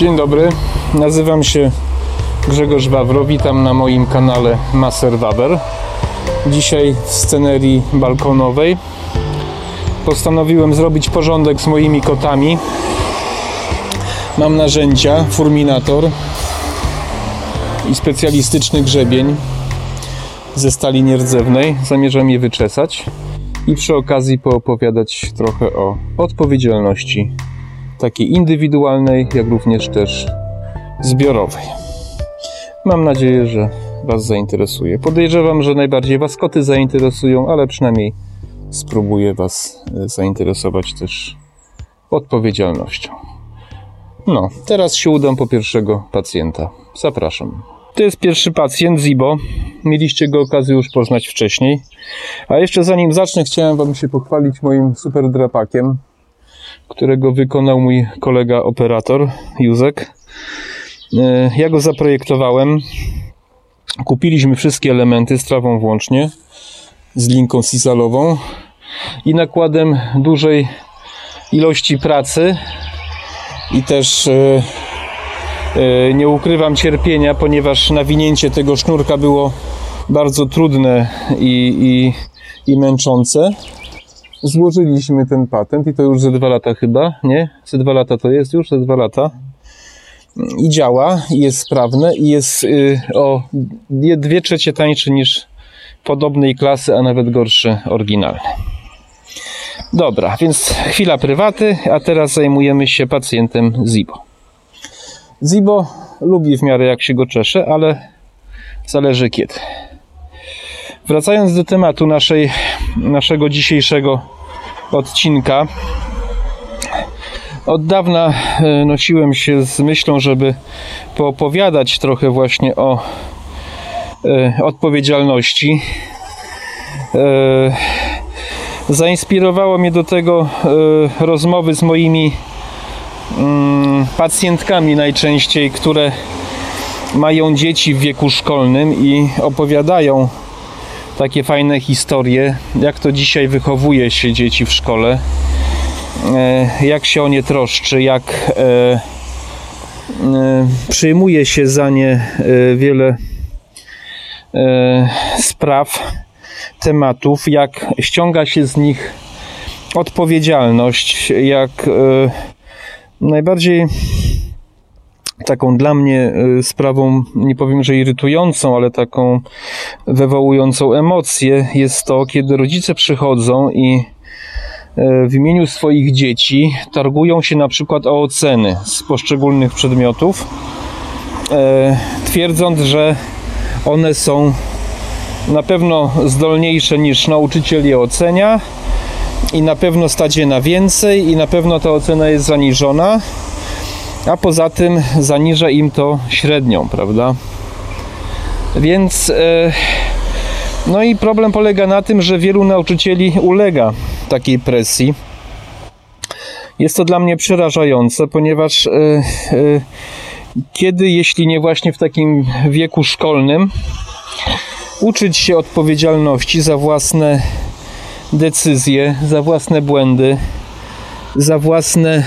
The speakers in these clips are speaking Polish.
Dzień dobry, nazywam się Grzegorz Wawro, witam na moim kanale Maser Wawer. Dzisiaj w scenerii balkonowej postanowiłem zrobić porządek z moimi kotami. Mam narzędzia, furminator i specjalistyczny grzebień ze stali nierdzewnej. Zamierzam je wyczesać i przy okazji poopowiadać trochę o odpowiedzialności takiej indywidualnej, jak również też zbiorowej. Mam nadzieję, że Was zainteresuje. Podejrzewam, że najbardziej Was koty zainteresują, ale przynajmniej spróbuję Was e, zainteresować też odpowiedzialnością. No, teraz się udam po pierwszego pacjenta. Zapraszam. To jest pierwszy pacjent, Zibo. Mieliście go okazję już poznać wcześniej. A jeszcze zanim zacznę, chciałem Wam się pochwalić moim super drapakiem, którego wykonał mój kolega operator, Józek. E, Ja go zaprojektowałem. Kupiliśmy wszystkie elementy z trawą włącznie, z linką sisalową i nakładem dużej ilości pracy i też e, e, nie ukrywam cierpienia, ponieważ nawinięcie tego sznurka było bardzo trudne i, i, i męczące. Złożyliśmy ten patent i to już ze dwa lata chyba, nie? Ze dwa lata to jest już, ze dwa lata. I działa, i jest sprawne, i jest y, o dwie trzecie tańszy niż podobnej klasy, a nawet gorszy oryginalny. Dobra, więc chwila prywaty, a teraz zajmujemy się pacjentem Zibo. Zibo lubi w miarę jak się go czesze, ale zależy kiedy. Wracając do tematu naszej, naszego dzisiejszego odcinka. Od dawna e, nosiłem się z myślą, żeby poopowiadać trochę właśnie o e, odpowiedzialności. E, zainspirowało mnie do tego rozmowy z moimi mm, pacjentkami najczęściej, które mają dzieci w wieku szkolnym i opowiadają takie fajne historie, jak to dzisiaj wychowuje się dzieci w szkole, e, jak się o nie troszczy, jak e, e, przyjmuje się za nie wiele spraw, tematów, jak ściąga się z nich odpowiedzialność, jak najbardziej taką dla mnie y, sprawą, nie powiem, że irytującą, ale taką wywołującą emocje jest to, kiedy rodzice przychodzą i y, w imieniu swoich dzieci targują się na przykład o oceny z poszczególnych przedmiotów, y, twierdząc, że one są na pewno zdolniejsze niż nauczyciel je ocenia i na pewno stać je na więcej i na pewno ta ocena jest zaniżona a poza tym zaniża im to średnią, prawda? Więc e, no i problem polega na tym, że wielu nauczycieli ulega takiej presji. Jest to dla mnie przerażające, ponieważ e, e, kiedy, jeśli nie właśnie w takim wieku szkolnym, uczyć się odpowiedzialności za własne decyzje, za własne błędy, za własne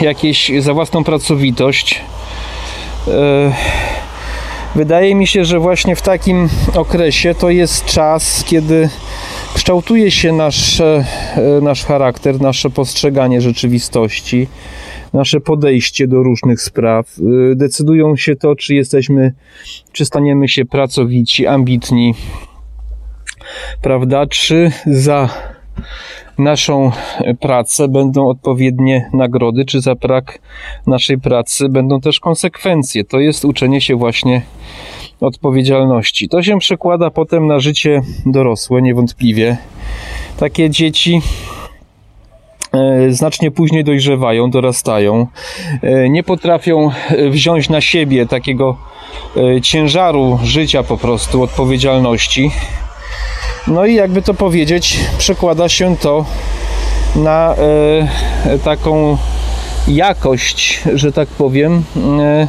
jakieś za własną pracowitość. E, wydaje mi się, że właśnie w takim okresie to jest czas, kiedy kształtuje się nasz, e, nasz charakter, nasze postrzeganie rzeczywistości, nasze podejście do różnych spraw. E, decydują się to, czy jesteśmy, czy staniemy się pracowici, ambitni, prawda? Czy za naszą pracę będą odpowiednie nagrody, czy za brak naszej pracy będą też konsekwencje. To jest uczenie się właśnie odpowiedzialności. To się przekłada potem na życie dorosłe, niewątpliwie. Takie dzieci e, znacznie później dojrzewają, dorastają, e, nie potrafią e, wziąć na siebie takiego ciężaru życia po prostu, odpowiedzialności. No i jakby to powiedzieć, przekłada się to na e, taką jakość, że tak powiem, e,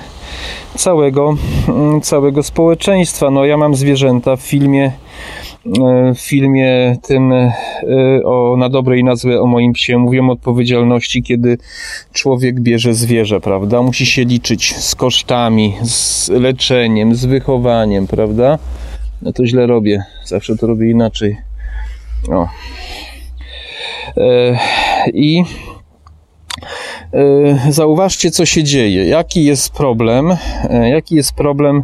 całego, mm, całego społeczeństwa. No ja mam zwierzęta w filmie w filmie tym e, o, na dobrej nazwę o moim psie mówiłem o odpowiedzialności, kiedy człowiek bierze zwierzę, prawda? Musi się liczyć z kosztami, z leczeniem, z wychowaniem, prawda? No to źle robię, zawsze to robię inaczej. O. E, I e, zauważcie, co się dzieje. Jaki jest problem? Jaki jest problem?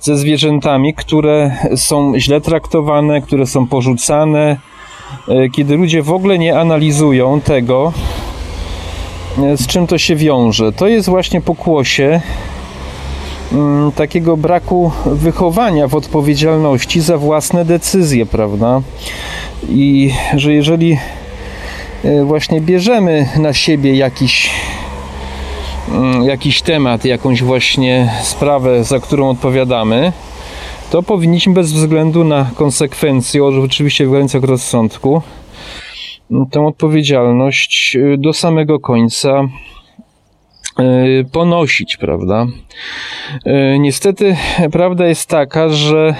ze zwierzętami, które są źle traktowane, które są porzucane, e, kiedy ludzie w ogóle nie analizują tego, e, z czym to się wiąże. To jest właśnie pokłosie takiego braku wychowania w odpowiedzialności za własne decyzje, prawda? I że jeżeli e, właśnie bierzemy na siebie jakiś Mm, jakiś temat, jakąś właśnie sprawę, za którą odpowiadamy, to powinniśmy bez względu na konsekwencje, oczywiście w granicach rozsądku, mm, tę odpowiedzialność y, do samego końca ponosić, prawda? Y, niestety prawda jest taka, że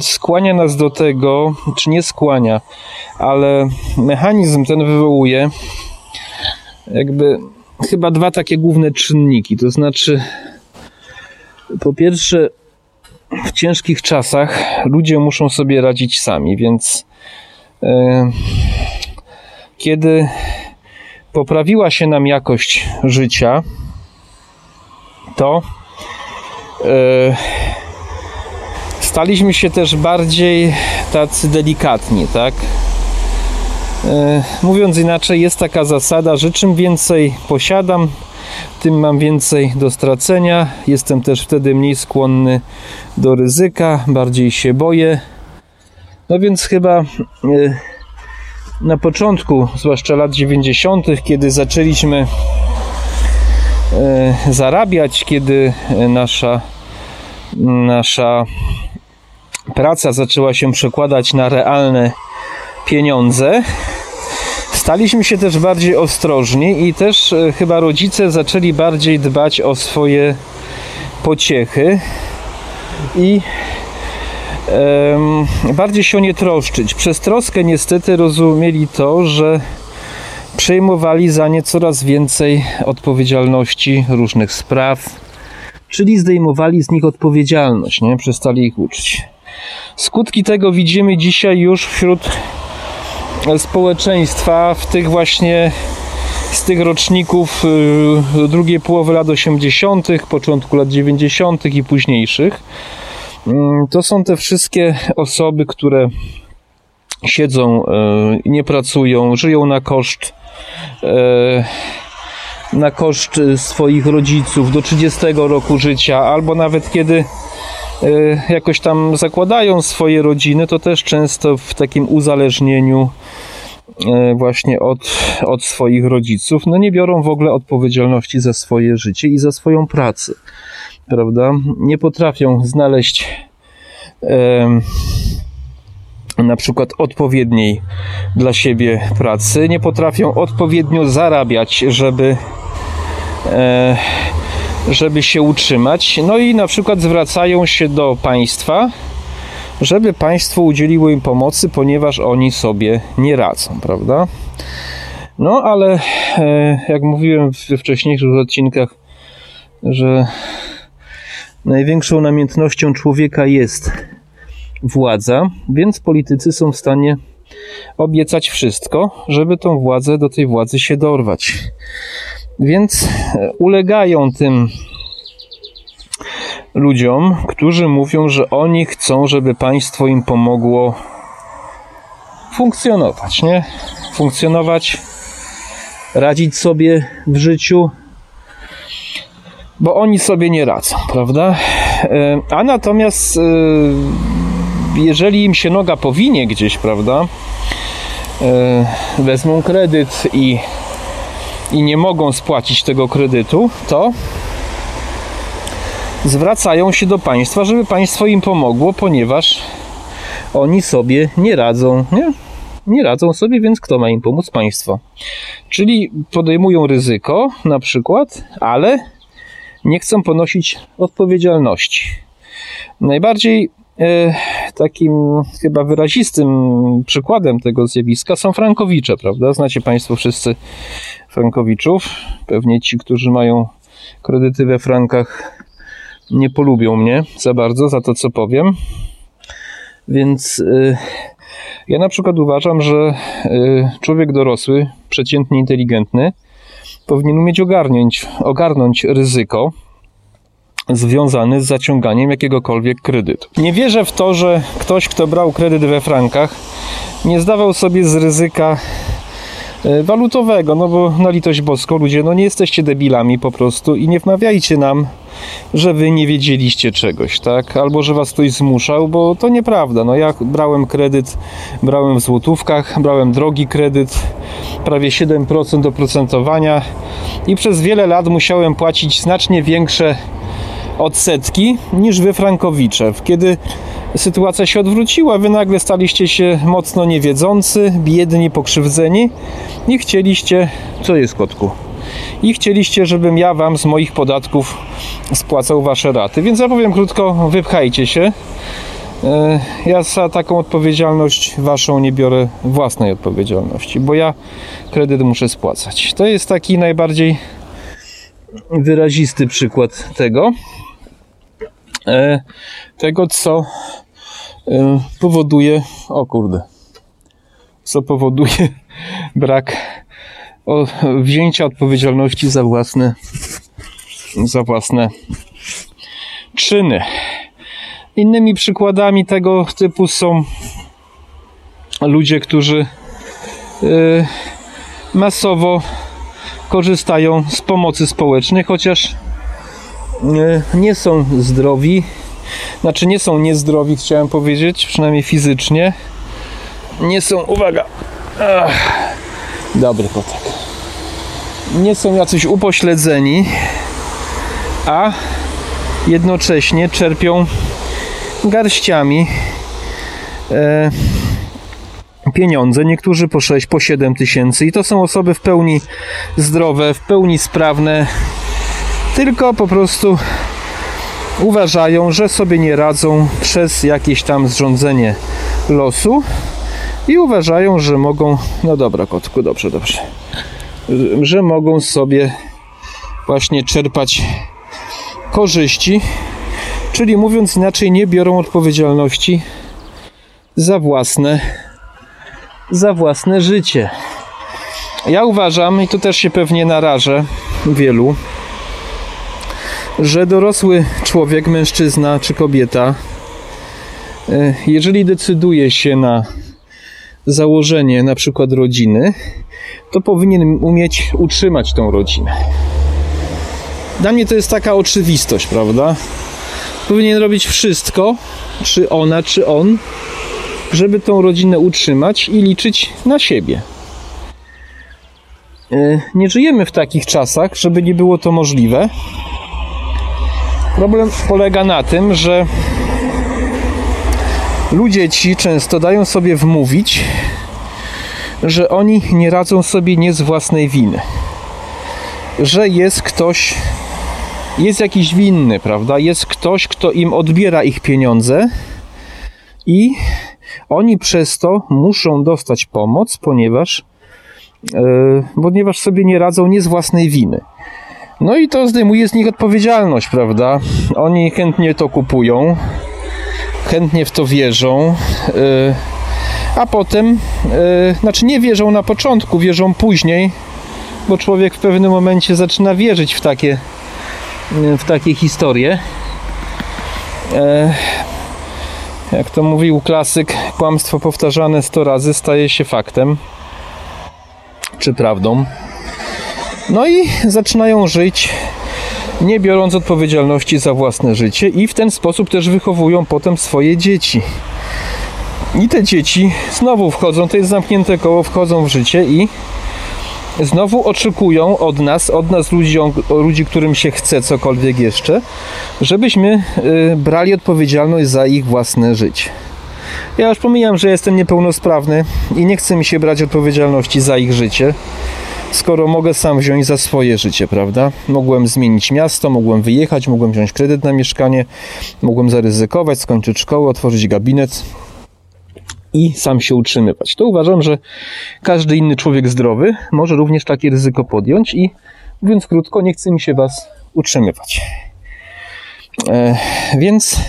skłania nas do tego, czy nie skłania, ale mechanizm ten wywołuje jakby chyba dwa takie główne czynniki. To znaczy, po pierwsze, w ciężkich czasach ludzie muszą sobie radzić sami, więc e, kiedy poprawiła się nam jakość życia, to e, staliśmy się też bardziej tacy delikatni, tak? E, mówiąc inaczej, jest taka zasada, że czym więcej posiadam, tym mam więcej do stracenia. Jestem też wtedy mniej skłonny do ryzyka, bardziej się boję. No więc chyba e, na początku, zwłaszcza lat 90., kiedy zaczęliśmy e, zarabiać, kiedy nasza, nasza praca zaczęła się przekładać na realne pieniądze, staliśmy się też bardziej ostrożni i też e, chyba rodzice zaczęli bardziej dbać o swoje pociechy i bardziej się nie troszczyć. Przez troskę niestety rozumieli to, że przejmowali za nie coraz więcej odpowiedzialności różnych spraw, czyli zdejmowali z nich odpowiedzialność, nie? przestali ich uczyć. Skutki tego widzimy dzisiaj już wśród społeczeństwa w tych właśnie z tych roczników y, drugiej połowy lat 80., początku lat 90. i późniejszych. Mm, to są te wszystkie osoby, które siedzą y, nie pracują, żyją na koszt y, na koszt swoich rodziców do 30 roku życia, albo nawet kiedy jakoś tam zakładają swoje rodziny, to też często w takim uzależnieniu E, właśnie od, od swoich rodziców, no nie biorą w ogóle odpowiedzialności za swoje życie i za swoją pracę, prawda? Nie potrafią znaleźć e, na przykład odpowiedniej dla siebie pracy, nie potrafią odpowiednio zarabiać, żeby e, żeby się utrzymać, no i na przykład zwracają się do państwa, żeby państwo udzieliło im pomocy, ponieważ oni sobie nie radzą, prawda? No ale e, jak mówiłem we wcześniejszych odcinkach, że największą namiętnością człowieka jest władza, więc politycy są w stanie obiecać wszystko, żeby tą władzę do tej władzy się dorwać. Więc e, ulegają tym ludziom, którzy mówią, że oni chcą, żeby państwo im pomogło funkcjonować, nie? Funkcjonować, radzić sobie w życiu, bo oni sobie nie radzą, prawda? E, a natomiast e, jeżeli im się noga powinie gdzieś, prawda? E, wezmą kredyt i, i nie mogą spłacić tego kredytu, to zwracają się do państwa, żeby państwo im pomogło, ponieważ oni sobie nie radzą. Nie? Nie radzą sobie, więc kto ma im pomóc? Państwo. Czyli podejmują ryzyko, na przykład, ale nie chcą ponosić odpowiedzialności. Najbardziej e, takim chyba wyrazistym przykładem tego zjawiska są frankowicze, prawda? Znacie Państwo wszyscy frankowiczów. Pewnie ci, którzy mają kredyty we frankach, nie polubią mnie za bardzo za to, co powiem. Więc y, ja na przykład uważam, że y, człowiek dorosły, przeciętnie inteligentny, powinien umieć ogarnąć, ogarnąć ryzyko związane z zaciąganiem jakiegokolwiek kredytu. Nie wierzę w to, że ktoś, kto brał kredyt we frankach, nie zdawał sobie z ryzyka walutowego, no bo na litość boską ludzie, no nie jesteście debilami po prostu i nie wmawiajcie nam, że wy nie wiedzieliście czegoś, tak? Albo że was ktoś zmuszał, bo to nieprawda. No ja brałem kredyt, brałem w złotówkach, brałem drogi kredyt, prawie 7% oprocentowania i przez wiele lat musiałem płacić znacznie większe odsetki niż wy frankowicze. Kiedy sytuacja się odwróciła, wy nagle staliście się mocno niewiedzący, biedni, pokrzywdzeni i chcieliście... Co jest, kotku? I chcieliście, żebym ja wam z moich podatków spłacał wasze raty. Więc ja powiem krótko, wypchajcie się. E, ja za taką odpowiedzialność waszą nie biorę własnej odpowiedzialności, bo ja kredyt muszę spłacać. To jest taki najbardziej wyrazisty przykład tego, tego co e, powoduje, o kurde, co powoduje brak wzięcia odpowiedzialności za własne za własne czyny. Innymi przykładami tego typu są ludzie, którzy yy, masowo korzystają z pomocy społecznej, chociaż nie są zdrowi, znaczy nie są niezdrowi, chciałem powiedzieć, przynajmniej fizycznie. Nie są, uwaga, Ach, dobry kotek. Nie są jacyś upośledzeni, a jednocześnie czerpią garściami e, pieniądze, niektórzy po 6, po 7 tysięcy. I to są osoby w pełni zdrowe, w pełni sprawne, tylko po prostu uważają, że sobie nie radzą przez jakieś tam zrządzenie losu i uważają, że mogą, no dobra kotku, dobrze, dobrze, że mogą sobie właśnie czerpać korzyści, czyli mówiąc inaczej, nie biorą odpowiedzialności za własne, za własne życie. Ja uważam, i tu też się pewnie narażę wielu, że dorosły człowiek, mężczyzna czy kobieta, e, jeżeli decyduje się na założenie na przykład rodziny, to powinien umieć utrzymać tą rodzinę. Dla mnie to jest taka oczywistość, prawda? Powinien robić wszystko, czy ona, czy on, żeby tą rodzinę utrzymać i liczyć na siebie. E, nie żyjemy w takich czasach, żeby nie było to możliwe. Problem polega na tym, że ludzie ci często dają sobie wmówić, że oni nie radzą sobie nie z własnej winy. Że jest ktoś jest jakiś winny, prawda? Jest ktoś, kto im odbiera ich pieniądze i oni przez to muszą dostać pomoc, ponieważ, yy, ponieważ sobie nie radzą nie z własnej winy. No i to zdejmuje z nich odpowiedzialność, prawda? Oni chętnie to kupują, chętnie w to wierzą, yy, a potem, yy, znaczy nie wierzą na początku, wierzą później, bo człowiek w pewnym momencie zaczyna wierzyć w takie w takie historie. E, jak to mówił klasyk, kłamstwo powtarzane 100 razy staje się faktem czy prawdą. No i zaczynają żyć nie biorąc odpowiedzialności za własne życie i w ten sposób też wychowują potem swoje dzieci. I te dzieci znowu wchodzą, to jest zamknięte koło, wchodzą w życie i znowu oczekują od nas, od nas ludzi, ludzi, którym się chce cokolwiek jeszcze, żebyśmy y, brali odpowiedzialność za ich własne życie. Ja już pomijam, że jestem niepełnosprawny i nie chcę mi się brać odpowiedzialności za ich życie, skoro mogę sam wziąć za swoje życie, prawda? Mogłem zmienić miasto, mogłem wyjechać, mogłem wziąć kredyt na mieszkanie, mogłem zaryzykować, skończyć szkołę, otworzyć gabinet i sam się utrzymywać. To uważam, że każdy inny człowiek zdrowy może również takie ryzyko podjąć i mówiąc krótko, nie chce mi się Was utrzymywać. E, więc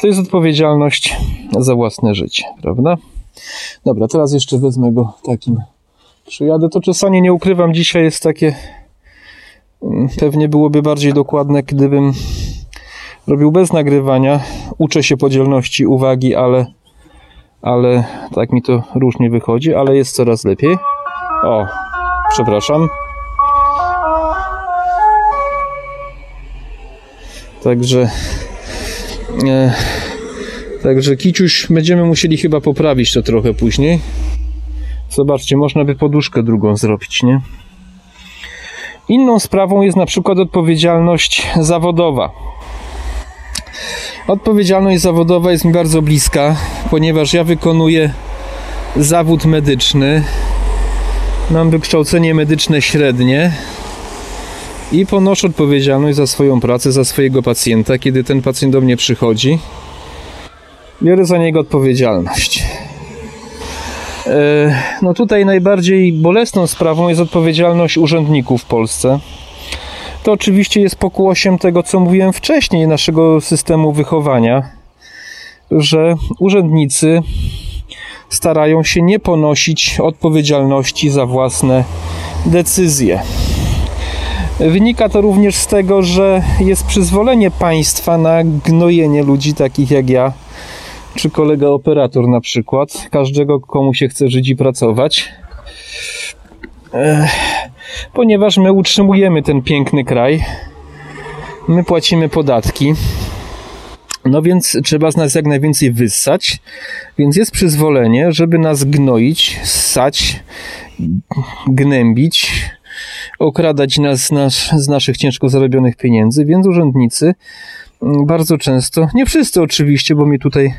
to jest odpowiedzialność za własne życie, prawda? Dobra, teraz jeszcze wezmę go takim. Przyjadę. To czasami nie ukrywam, dzisiaj jest takie. mm, Pewnie byłoby bardziej dokładne, gdybym robił bez nagrywania. Uczę się podzielności uwagi, ale, ale tak mi to różnie wychodzi, ale jest coraz lepiej. O, przepraszam. Także. E, także Kiciuś będziemy musieli chyba poprawić to trochę później. Zobaczcie, można by poduszkę drugą zrobić, nie? Inną sprawą jest na przykład odpowiedzialność zawodowa. Odpowiedzialność zawodowa jest mi bardzo bliska, ponieważ ja wykonuję zawód medyczny. Mam wykształcenie medyczne średnie i ponoszę odpowiedzialność za swoją pracę, za swojego pacjenta, kiedy ten pacjent do mnie przychodzi. Biorę za niego odpowiedzialność. E, No tutaj najbardziej bolesną sprawą jest odpowiedzialność urzędników w Polsce. To oczywiście jest pokłosiem tego, co mówiłem wcześniej, naszego systemu wychowania, że urzędnicy starają się nie ponosić odpowiedzialności za własne decyzje. Wynika to również z tego, że jest przyzwolenie państwa na gnojenie ludzi takich jak ja, czy kolega operator na przykład, każdego komu się chce żyć i pracować. Ponieważ my utrzymujemy ten piękny kraj, my płacimy podatki, no więc trzeba z nas jak najwięcej wyssać, więc jest przyzwolenie, żeby nas gnoić, ssać, gnębić, okradać nas, nas z naszych ciężko zarobionych pieniędzy, więc urzędnicy mm, bardzo często, nie wszyscy oczywiście, bo mi tutaj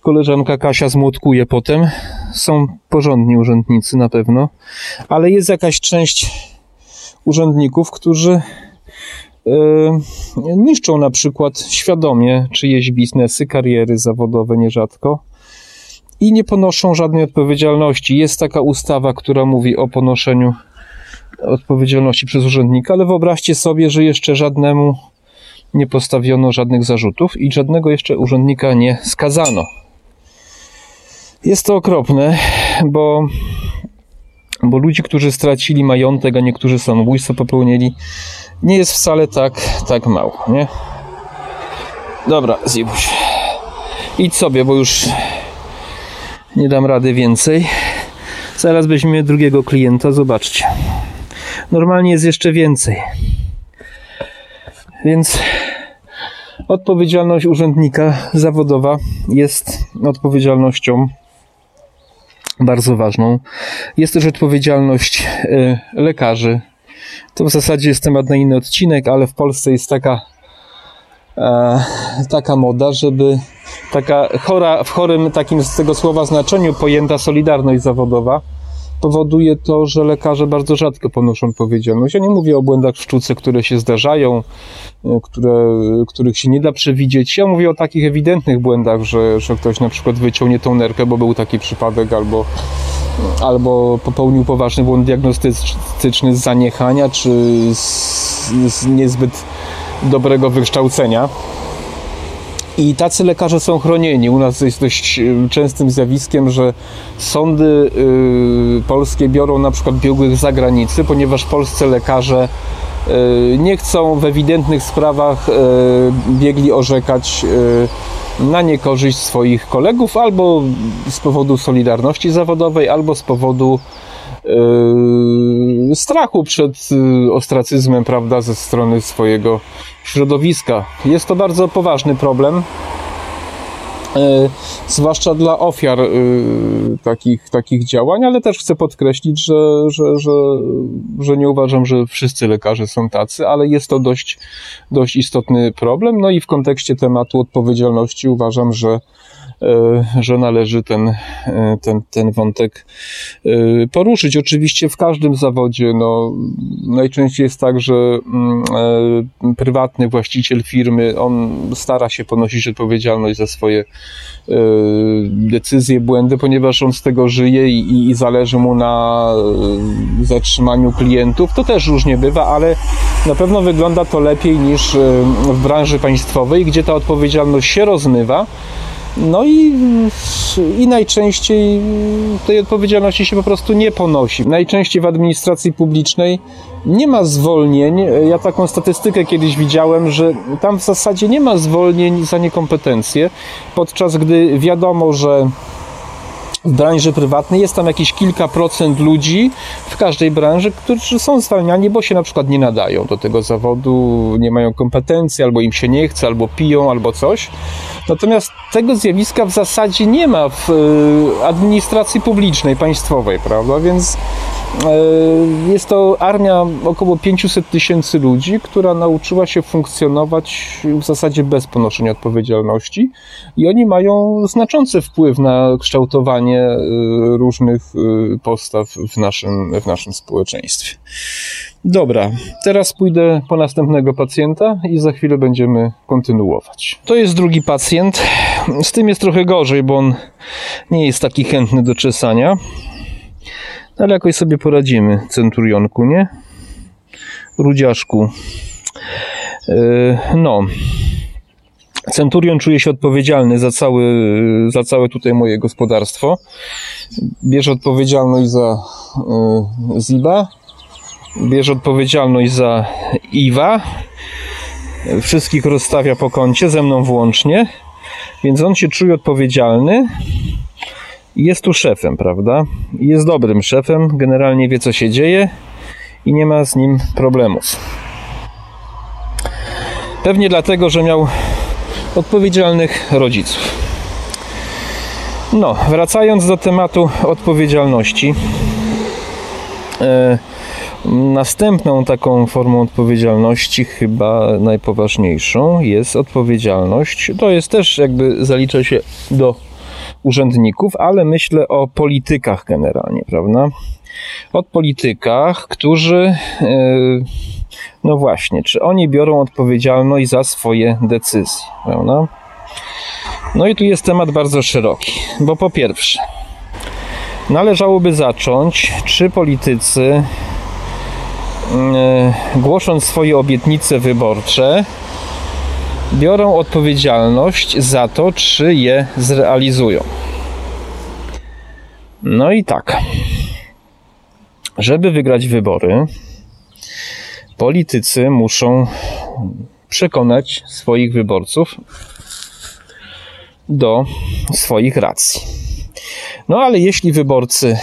koleżanka Kasia zmłotkuje potem, są porządni urzędnicy na pewno, ale jest jakaś część urzędników, którzy e, niszczą na przykład świadomie czyjeś biznesy, kariery zawodowe nierzadko i nie ponoszą żadnej odpowiedzialności. Jest taka ustawa, która mówi o ponoszeniu odpowiedzialności przez urzędnika, ale wyobraźcie sobie, że jeszcze żadnemu nie postawiono żadnych zarzutów i żadnego jeszcze urzędnika nie skazano. Jest to okropne, bo, bo ludzi, którzy stracili majątek, a niektórzy samobójstwo popełnili, nie jest wcale tak, tak mało, nie? Dobra, Zibuś. Idź sobie, bo już nie dam rady więcej. Zaraz weźmiemy drugiego klienta, zobaczcie. Normalnie jest jeszcze więcej. Więc odpowiedzialność urzędnika zawodowa jest odpowiedzialnością bardzo ważną. Jest też odpowiedzialność y, lekarzy. To w zasadzie jest temat na inny odcinek, ale w Polsce jest taka e, taka moda, żeby taka chora, w chorym takim z tego słowa znaczeniu pojęta solidarność zawodowa powoduje to, że lekarze bardzo rzadko ponoszą odpowiedzialność. Ja nie mówię o błędach w sztuce, które się zdarzają, e, które, których się nie da przewidzieć. Ja mówię o takich ewidentnych błędach, że, że ktoś na przykład wyciął nie tą nerkę, bo był taki przypadek, albo, albo popełnił poważny błąd diagnostyczny z zaniechania, czy z, z niezbyt dobrego wykształcenia. I tacy lekarze są chronieni. U nas jest dość y, częstym zjawiskiem, że sądy y, polskie biorą na przykład biegłych z zagranicy, ponieważ polscy lekarze y, nie chcą w ewidentnych sprawach biegli orzekać na niekorzyść swoich kolegów, albo z powodu solidarności zawodowej, albo z powodu strachu przed yy, ostracyzmem, prawda, ze strony swojego środowiska. Jest to bardzo poważny problem. Yy, zwłaszcza dla ofiar yy, takich, takich działań, ale też chcę podkreślić, że, że, że, że nie uważam, że wszyscy lekarze są tacy, ale jest to dość, dość istotny problem. No i w kontekście tematu odpowiedzialności uważam, że że należy ten, ten, ten wątek poruszyć. Oczywiście w każdym zawodzie, no, najczęściej jest tak, że mm, prywatny właściciel firmy, on stara się ponosić odpowiedzialność za swoje decyzje, błędy, ponieważ on z tego żyje i, i zależy mu na zatrzymaniu klientów. To też różnie bywa, ale na pewno wygląda to lepiej niż w branży państwowej, gdzie ta odpowiedzialność się rozmywa. No i, i najczęściej tej odpowiedzialności się po prostu nie ponosi. Najczęściej w administracji publicznej nie ma zwolnień. Ja taką statystykę kiedyś widziałem, że tam w zasadzie nie ma zwolnień za niekompetencje, podczas gdy wiadomo, że w branży prywatnej jest tam jakieś kilka procent ludzi w każdej branży, którzy są zwalniani, bo się na przykład nie nadają do tego zawodu, nie mają kompetencji, albo im się nie chce, albo piją, albo coś. Natomiast tego zjawiska w zasadzie nie ma w e, administracji publicznej, państwowej, prawda? Więc jest to armia około 500 tysięcy ludzi, która nauczyła się funkcjonować w zasadzie bez ponoszenia odpowiedzialności i oni mają znaczący wpływ na kształtowanie e, różnych postaw w naszym, w naszym społeczeństwie. Dobra, teraz pójdę po następnego pacjenta i za chwilę będziemy kontynuować. To jest drugi pacjent. Z tym jest trochę gorzej, bo on nie jest taki chętny do czesania. Ale jakoś sobie poradzimy, centurionku, nie? Rudziaszku. Yy, no. Centurion czuje się odpowiedzialny za, cały, za całe tutaj moje gospodarstwo. Bierze odpowiedzialność za yy, Ziba, bierze odpowiedzialność za Iwa. Wszystkich rozstawia po kącie, ze mną włącznie. Więc on się czuje odpowiedzialny. Jest tu szefem, prawda? Jest dobrym szefem, generalnie wie co się dzieje i nie ma z nim problemów. Pewnie dlatego, że miał odpowiedzialnych rodziców. No, wracając do tematu odpowiedzialności. Yy, Następną taką formą odpowiedzialności, chyba najpoważniejszą, jest odpowiedzialność. To jest też jakby zalicza się do urzędników, ale myślę o politykach generalnie, prawda? O politykach, którzy, e, no właśnie, czy oni biorą odpowiedzialność za swoje decyzje, prawda? No i tu jest temat bardzo szeroki, bo po pierwsze, należałoby zacząć, czy politycy E, głosząc swoje obietnice wyborcze, biorą odpowiedzialność za to, czy je zrealizują. No i tak. Żeby wygrać wybory, politycy muszą przekonać swoich wyborców do swoich racji. No ale jeśli wyborcy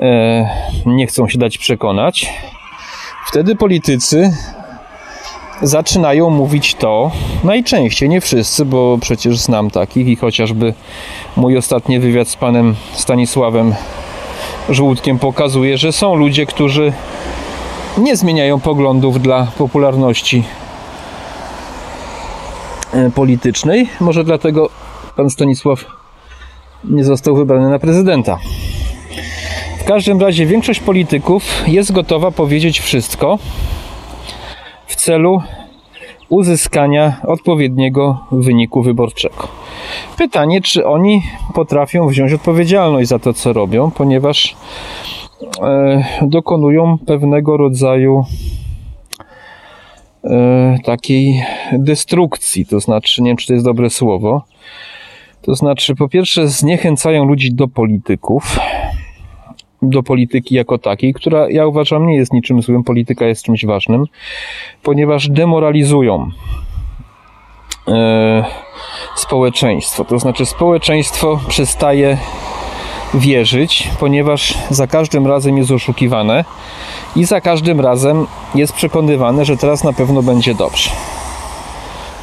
E, nie chcą się dać przekonać, wtedy politycy zaczynają mówić to najczęściej, nie wszyscy, bo przecież znam takich i chociażby mój ostatni wywiad z panem Stanisławem Żółtkiem pokazuje, że są ludzie, którzy nie zmieniają poglądów dla popularności e, politycznej. Może dlatego pan Stanisław nie został wybrany na prezydenta każdym razie większość polityków jest gotowa powiedzieć wszystko w celu uzyskania odpowiedniego wyniku wyborczego. Pytanie, czy oni potrafią wziąć odpowiedzialność za to, co robią, ponieważ e, dokonują pewnego rodzaju e, takiej destrukcji, to znaczy, nie wiem, czy to jest dobre słowo, to znaczy, po pierwsze, zniechęcają ludzi do polityków, do polityki jako takiej, która ja uważam nie jest niczym złym, polityka jest czymś ważnym, ponieważ demoralizują e, społeczeństwo. To znaczy społeczeństwo przestaje wierzyć, ponieważ za każdym razem jest oszukiwane i za każdym razem jest przekonywane, że teraz na pewno będzie dobrze.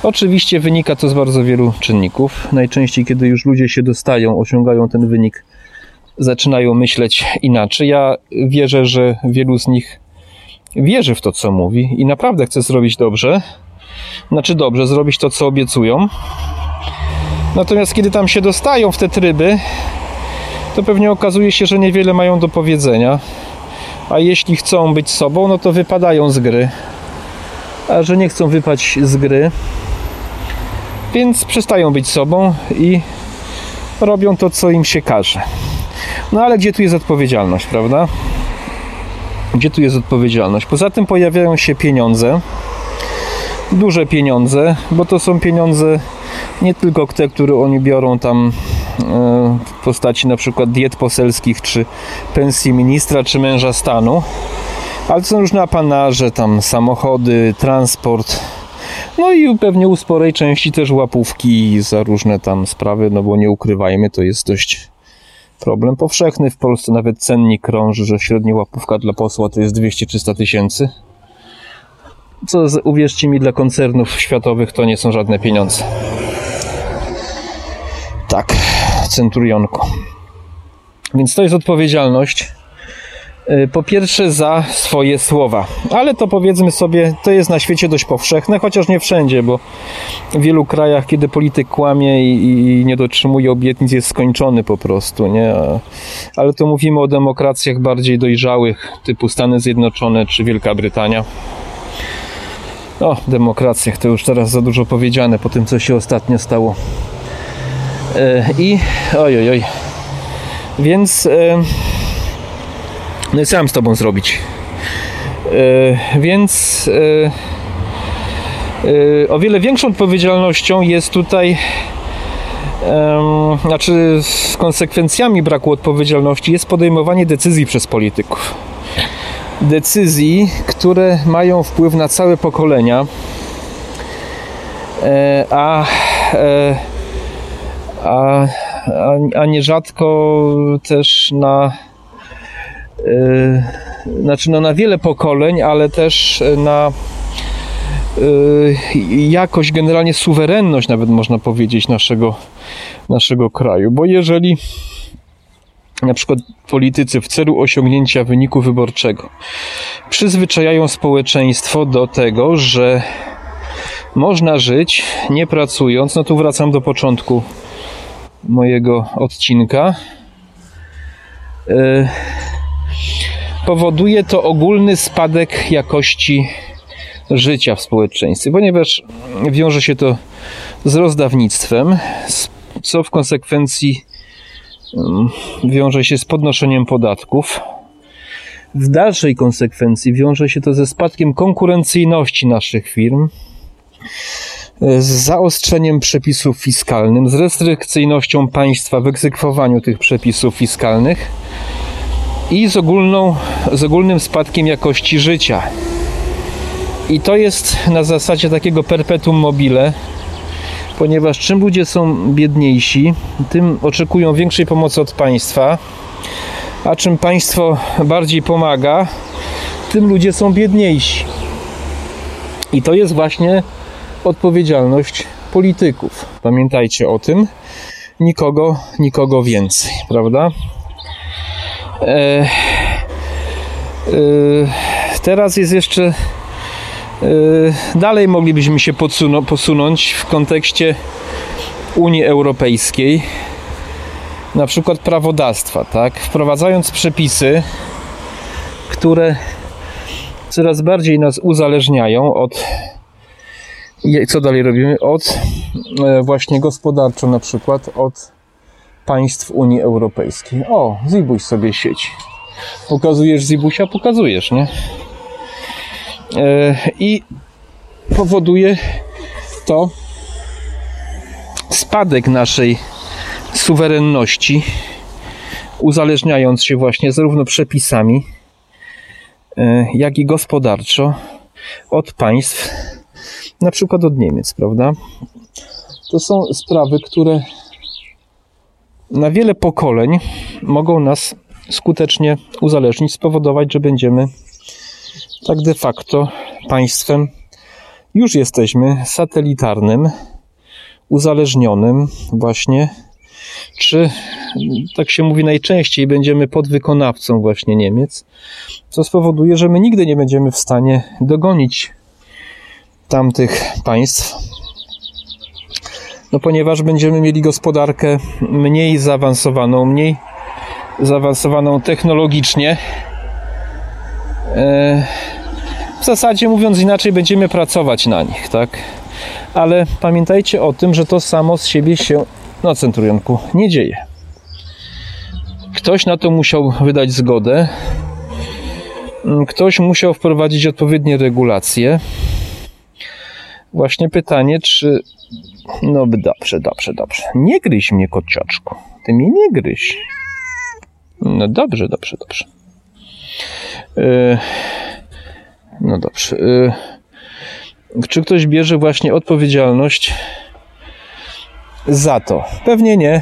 Oczywiście wynika to z bardzo wielu czynników. Najczęściej, kiedy już ludzie się dostają, osiągają ten wynik zaczynają myśleć inaczej. Ja wierzę, że wielu z nich wierzy w to, co mówi i naprawdę chce zrobić dobrze. Znaczy dobrze, zrobić to, co obiecują. Natomiast kiedy tam się dostają w te tryby, to pewnie okazuje się, że niewiele mają do powiedzenia. A jeśli chcą być sobą, no to wypadają z gry. A że nie chcą wypaść z gry, więc przestają być sobą i robią to, co im się każe. No ale gdzie tu jest odpowiedzialność, prawda? Gdzie tu jest odpowiedzialność? Poza tym pojawiają się pieniądze, duże pieniądze, bo to są pieniądze nie tylko te, które oni biorą tam e, w postaci na przykład diet poselskich, czy pensji ministra, czy męża stanu, ale są różne apanaże, tam samochody, transport, no i pewnie u sporej części też łapówki za różne tam sprawy, no bo nie ukrywajmy, to jest dość problem powszechny. W Polsce nawet cennik krąży, że średnia łapówka dla posła to jest 200-300 tysięcy. Co uwierzcie mi, dla koncernów światowych to nie są żadne pieniądze. Tak, centurionko. Więc to jest odpowiedzialność po pierwsze za swoje słowa. Ale to powiedzmy sobie, to jest na świecie dość powszechne, chociaż nie wszędzie, bo w wielu krajach, kiedy polityk kłamie i, i nie dotrzymuje obietnic, jest skończony po prostu, nie? Ale to mówimy o demokracjach bardziej dojrzałych, typu Stany Zjednoczone czy Wielka Brytania. O, demokracjach to już teraz za dużo powiedziane po tym, co się ostatnio stało. Y, I oj, oj, oj. Więc. Yy, no i co mam z tobą zrobić? Yy, więc yy, yy, o wiele większą odpowiedzialnością jest tutaj znaczy z konsekwencjami braku odpowiedzialności jest podejmowanie decyzji przez polityków. Decyzji, które mają wpływ na całe pokolenia, a, a, a nierzadko też na znaczy no na wiele pokoleń, ale też na y, jakość, generalnie suwerenność nawet można powiedzieć naszego, naszego kraju. Bo jeżeli na przykład politycy w celu osiągnięcia wyniku wyborczego przyzwyczajają społeczeństwo do tego, że można żyć nie pracując, no tu wracam do początku mojego odcinka. Yy, powoduje to ogólny spadek jakości życia w społeczeństwie, ponieważ wiąże się to z rozdawnictwem, co w konsekwencji mm, wiąże się z podnoszeniem podatków. W dalszej konsekwencji wiąże się to ze spadkiem konkurencyjności naszych firm, z zaostrzeniem przepisów fiskalnych, z restrykcyjnością państwa w egzekwowaniu tych przepisów fiskalnych i z, ogólną, z ogólnym spadkiem jakości życia. I to jest na zasadzie takiego perpetuum mobile, ponieważ czym ludzie są biedniejsi, tym oczekują większej pomocy od państwa, a czym państwo bardziej pomaga, tym ludzie są biedniejsi. I to jest właśnie odpowiedzialność polityków. Pamiętajcie o tym. Nikogo, nikogo więcej, prawda? E, e, teraz jest jeszcze e, dalej moglibyśmy się posunąć w kontekście Unii Europejskiej, na przykład prawodawstwa, tak? Wprowadzając przepisy, które coraz bardziej nas uzależniają od co dalej robimy? Od właśnie gospodarczo na przykład, od państw Unii Europejskiej. O, Zibuś sobie sieć. Pokazujesz Zibusia? Pokazujesz, nie? E, I powoduje to spadek naszej suwerenności, uzależniając się właśnie zarówno przepisami, e, jak i gospodarczo od państw, na przykład od Niemiec, prawda? To są sprawy, które na wiele pokoleń mogą nas skutecznie uzależnić, spowodować, że będziemy tak de facto państwem, już jesteśmy satelitarnym, uzależnionym właśnie, czy tak się mówi najczęściej, będziemy podwykonawcą właśnie Niemiec, co spowoduje, że my nigdy nie będziemy w stanie dogonić tamtych państw, no ponieważ będziemy mieli gospodarkę mniej zaawansowaną, mniej zaawansowaną technologicznie. E, w zasadzie mówiąc inaczej, będziemy pracować na nich, tak? Ale pamiętajcie o tym, że to samo z siebie się na centurionku nie dzieje. Ktoś na to musiał wydać zgodę, ktoś musiał wprowadzić odpowiednie regulacje. Właśnie pytanie, czy. No dobrze, dobrze, dobrze. Nie gryź mnie, kociaczku. Ty mnie nie gryź. No dobrze, dobrze, dobrze. Yy, no dobrze. Yy, czy ktoś bierze właśnie odpowiedzialność za to? Pewnie nie.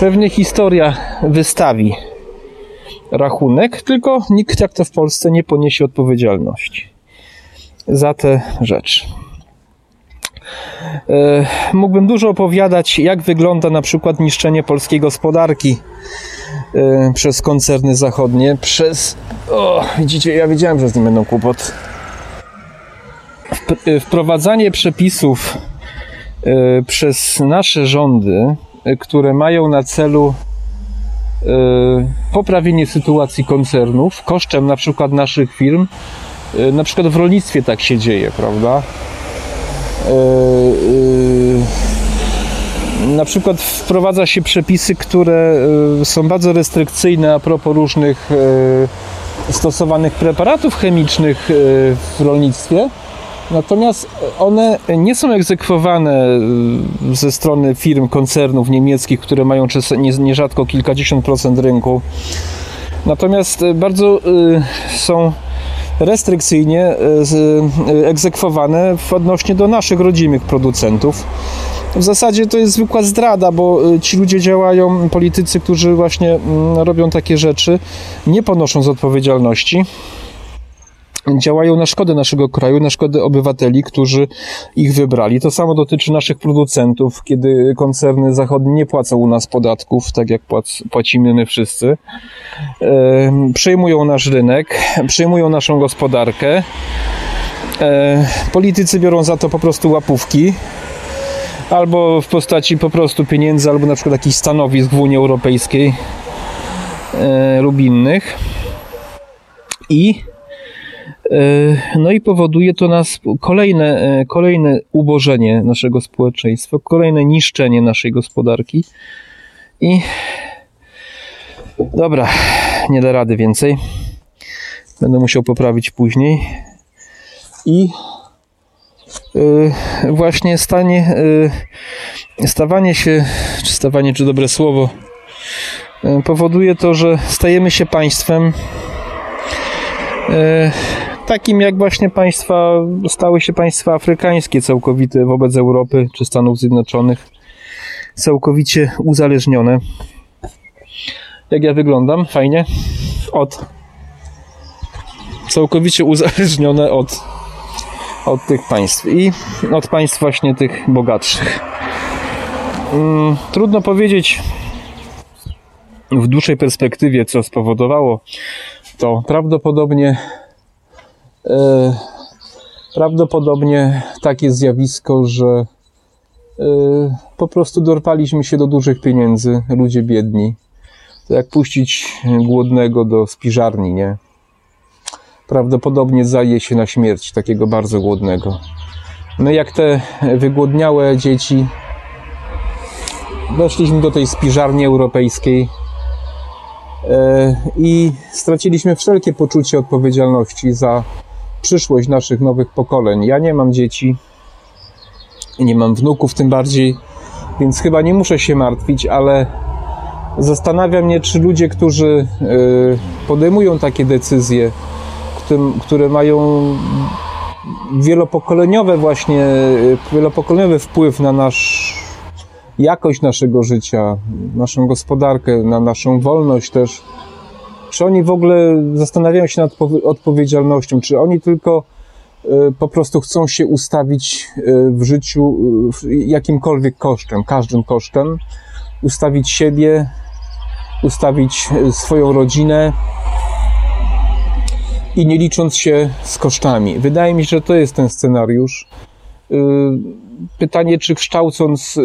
Pewnie historia wystawi rachunek, tylko nikt jak to w Polsce nie poniesie odpowiedzialności za te rzeczy. E, mógłbym dużo opowiadać, jak wygląda na przykład niszczenie polskiej gospodarki e, przez koncerny zachodnie, przez. O, widzicie, ja wiedziałem, że z nim będą kłopot. E, wprowadzanie przepisów przez nasze rządy, które mają na celu poprawienie sytuacji koncernów kosztem na przykład naszych firm. Na przykład w rolnictwie tak się dzieje, prawda? E, e, na przykład wprowadza się przepisy, które są bardzo restrykcyjne a propos różnych stosowanych preparatów chemicznych w rolnictwie. Natomiast one nie są egzekwowane ze strony firm, koncernów niemieckich, które mają nierzadko kilkadziesiąt procent rynku. Natomiast bardzo są restrykcyjnie e, e, egzekwowane odnośnie do naszych rodzimych producentów. W zasadzie to jest zwykła zdrada, bo e, ci ludzie działają, politycy, którzy właśnie mm, robią takie rzeczy, nie ponosząc odpowiedzialności działają na szkodę naszego kraju, na szkodę obywateli, którzy ich wybrali. To samo dotyczy naszych producentów, kiedy koncerny zachodnie nie płacą u nas podatków, tak jak płac, płacimy my wszyscy. E, przejmują nasz rynek, przejmują naszą gospodarkę. E, politycy biorą za to po prostu łapówki albo w postaci po prostu pieniędzy, albo na przykład jakichś stanowisk w Unii Europejskiej e, lub innych. I no i powoduje to nas kolejne, e, kolejne ubożenie naszego społeczeństwa, kolejne niszczenie naszej gospodarki. I dobra, nie da rady więcej. Będę musiał poprawić później. I yy, właśnie stanie, yy, stawanie się, czy stawanie, czy dobre słowo, yy, powoduje to, że stajemy się państwem takim jak właśnie państwa, stały się państwa afrykańskie całkowite wobec Europy czy Stanów Zjednoczonych, całkowicie uzależnione. Jak ja wyglądam? Fajnie? Od. Całkowicie uzależnione od, od tych państw i od państw właśnie tych bogatszych. Hmm, trudno powiedzieć w dłuższej perspektywie, co spowodowało to. Prawdopodobnie prawdopodobnie takie zjawisko, że e, po prostu dorpaliśmy się do dużych pieniędzy, ludzie biedni. To jak puścić głodnego do spiżarni, nie? Prawdopodobnie zaje się na śmierć takiego bardzo głodnego. My jak te wygłodniałe dzieci weszliśmy do tej spiżarni europejskiej e, i straciliśmy wszelkie poczucie odpowiedzialności za przyszłość naszych nowych pokoleń. Ja nie mam dzieci, nie mam wnuków tym bardziej, więc chyba nie muszę się martwić, ale zastanawia mnie, czy ludzie, którzy y, podejmują takie decyzje, które mają wielopokoleniowe właśnie, y, wielopokoleniowy wpływ na nasz jakość naszego życia, naszą gospodarkę, na naszą wolność też, czy oni w ogóle zastanawiają się nad odpowiedzialnością? Czy oni tylko e, po prostu chcą się ustawić e, w życiu e, jakimkolwiek kosztem, każdym kosztem, ustawić siebie, ustawić swoją rodzinę i nie licząc się z kosztami. Wydaje mi się, że to jest ten scenariusz. pytanie, czy kształcąc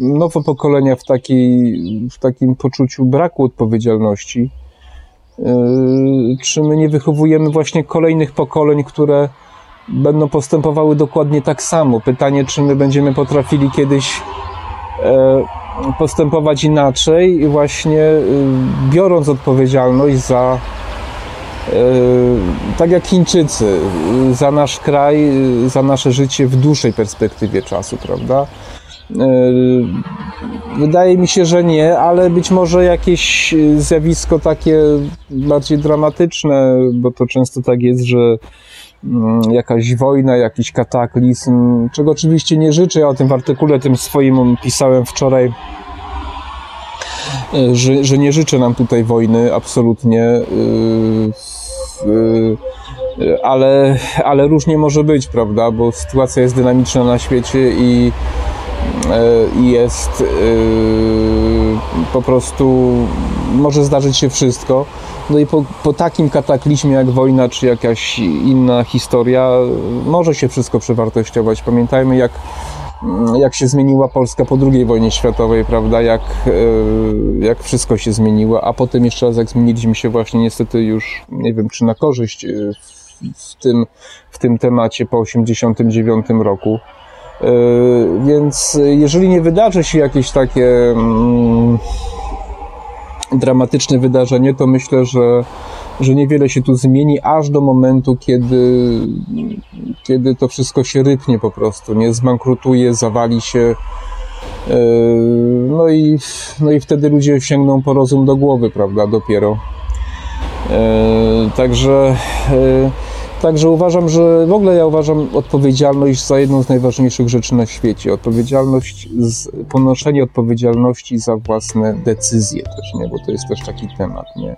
nowe pokolenia w, w takim poczuciu braku odpowiedzialności, czy my nie wychowujemy właśnie kolejnych pokoleń, które będą postępowały dokładnie tak samo. Pytanie, czy my będziemy potrafili kiedyś e, postępować inaczej właśnie e, biorąc odpowiedzialność za tak jak Chińczycy, za nasz kraj, za nasze życie w dłuższej perspektywie czasu, prawda? Wydaje mi się, że nie, ale być może jakieś zjawisko takie bardziej dramatyczne, bo to często tak jest, że Mm, jakaś wojna, jakiś kataklizm, czego oczywiście nie życzę. Ja o tym w artykule tym swoim pisałem wczoraj, e, że, że nie życzę nam tutaj wojny, absolutnie. E, e, ale, ale różnie może być, prawda? Bo sytuacja jest dynamiczna na świecie i, i jest po prostu może zdarzyć się wszystko. No i po, po, takim kataklizmie jak wojna czy jakaś inna historia może się wszystko przewartościować. Pamiętajmy jak, jak się zmieniła Polska po II wojnie światowej, prawda, jak, e, jak wszystko się zmieniło, a potem jeszcze raz jak zmieniliśmy się właśnie niestety już, nie wiem czy na korzyść e, w tym, w tym temacie po 1989 roku. E, więc jeżeli nie wydarzy się jakieś takie mm, dramatyczne wydarzenie, to myślę, że, że niewiele się tu zmieni, aż do momentu, kiedy, kiedy to wszystko się rypnie po prostu, nie zbankrutuje, zawali się. E, no i, no i wtedy ludzie sięgną po rozum do głowy, prawda, dopiero. E, także, e, także uważam, że w ogóle ja uważam odpowiedzialność za jedną z najważniejszych rzeczy na świecie. Odpowiedzialność, ponoszenie odpowiedzialności za własne decyzje też, nie? Bo to jest też taki temat, nie?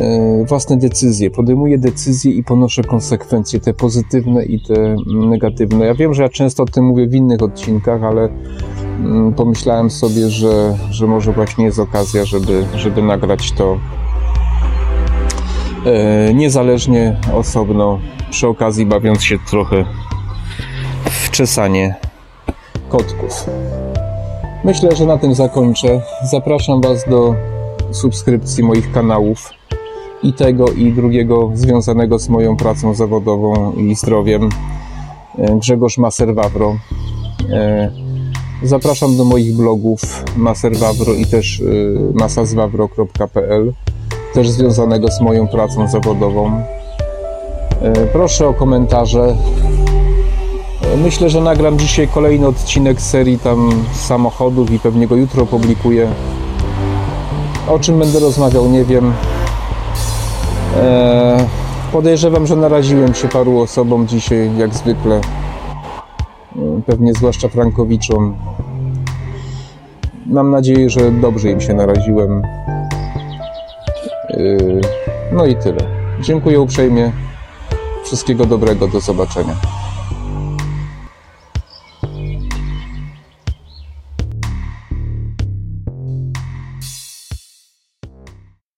E, własne decyzje. Podejmuję decyzje i ponoszę konsekwencje, te pozytywne i te negatywne. Ja wiem, że ja często o tym mówię w innych odcinkach, ale mm, pomyślałem sobie, że, że może właśnie jest okazja, żeby, żeby nagrać to niezależnie, osobno, przy okazji bawiąc się trochę w czesanie kotków. Myślę, że na tym zakończę. Zapraszam Was do subskrypcji moich kanałów i tego i drugiego związanego z moją pracą zawodową i zdrowiem. E, Grzegorz Maser-Wawro. E, zapraszam do moich blogów Maser-Wawro i też masazwawro.pl też związanego z moją pracą zawodową. E, proszę o komentarze. E, myślę, że nagram dzisiaj kolejny odcinek serii tam samochodów i pewnie go jutro opublikuję. O czym będę rozmawiał, nie wiem. E, podejrzewam, że naraziłem się paru osobom dzisiaj, jak zwykle. Pewnie zwłaszcza Frankowiczom. Mam nadzieję, że dobrze im się naraziłem. Yy, no i tyle. Dziękuję uprzejmie. Wszystkiego dobrego. Do zobaczenia.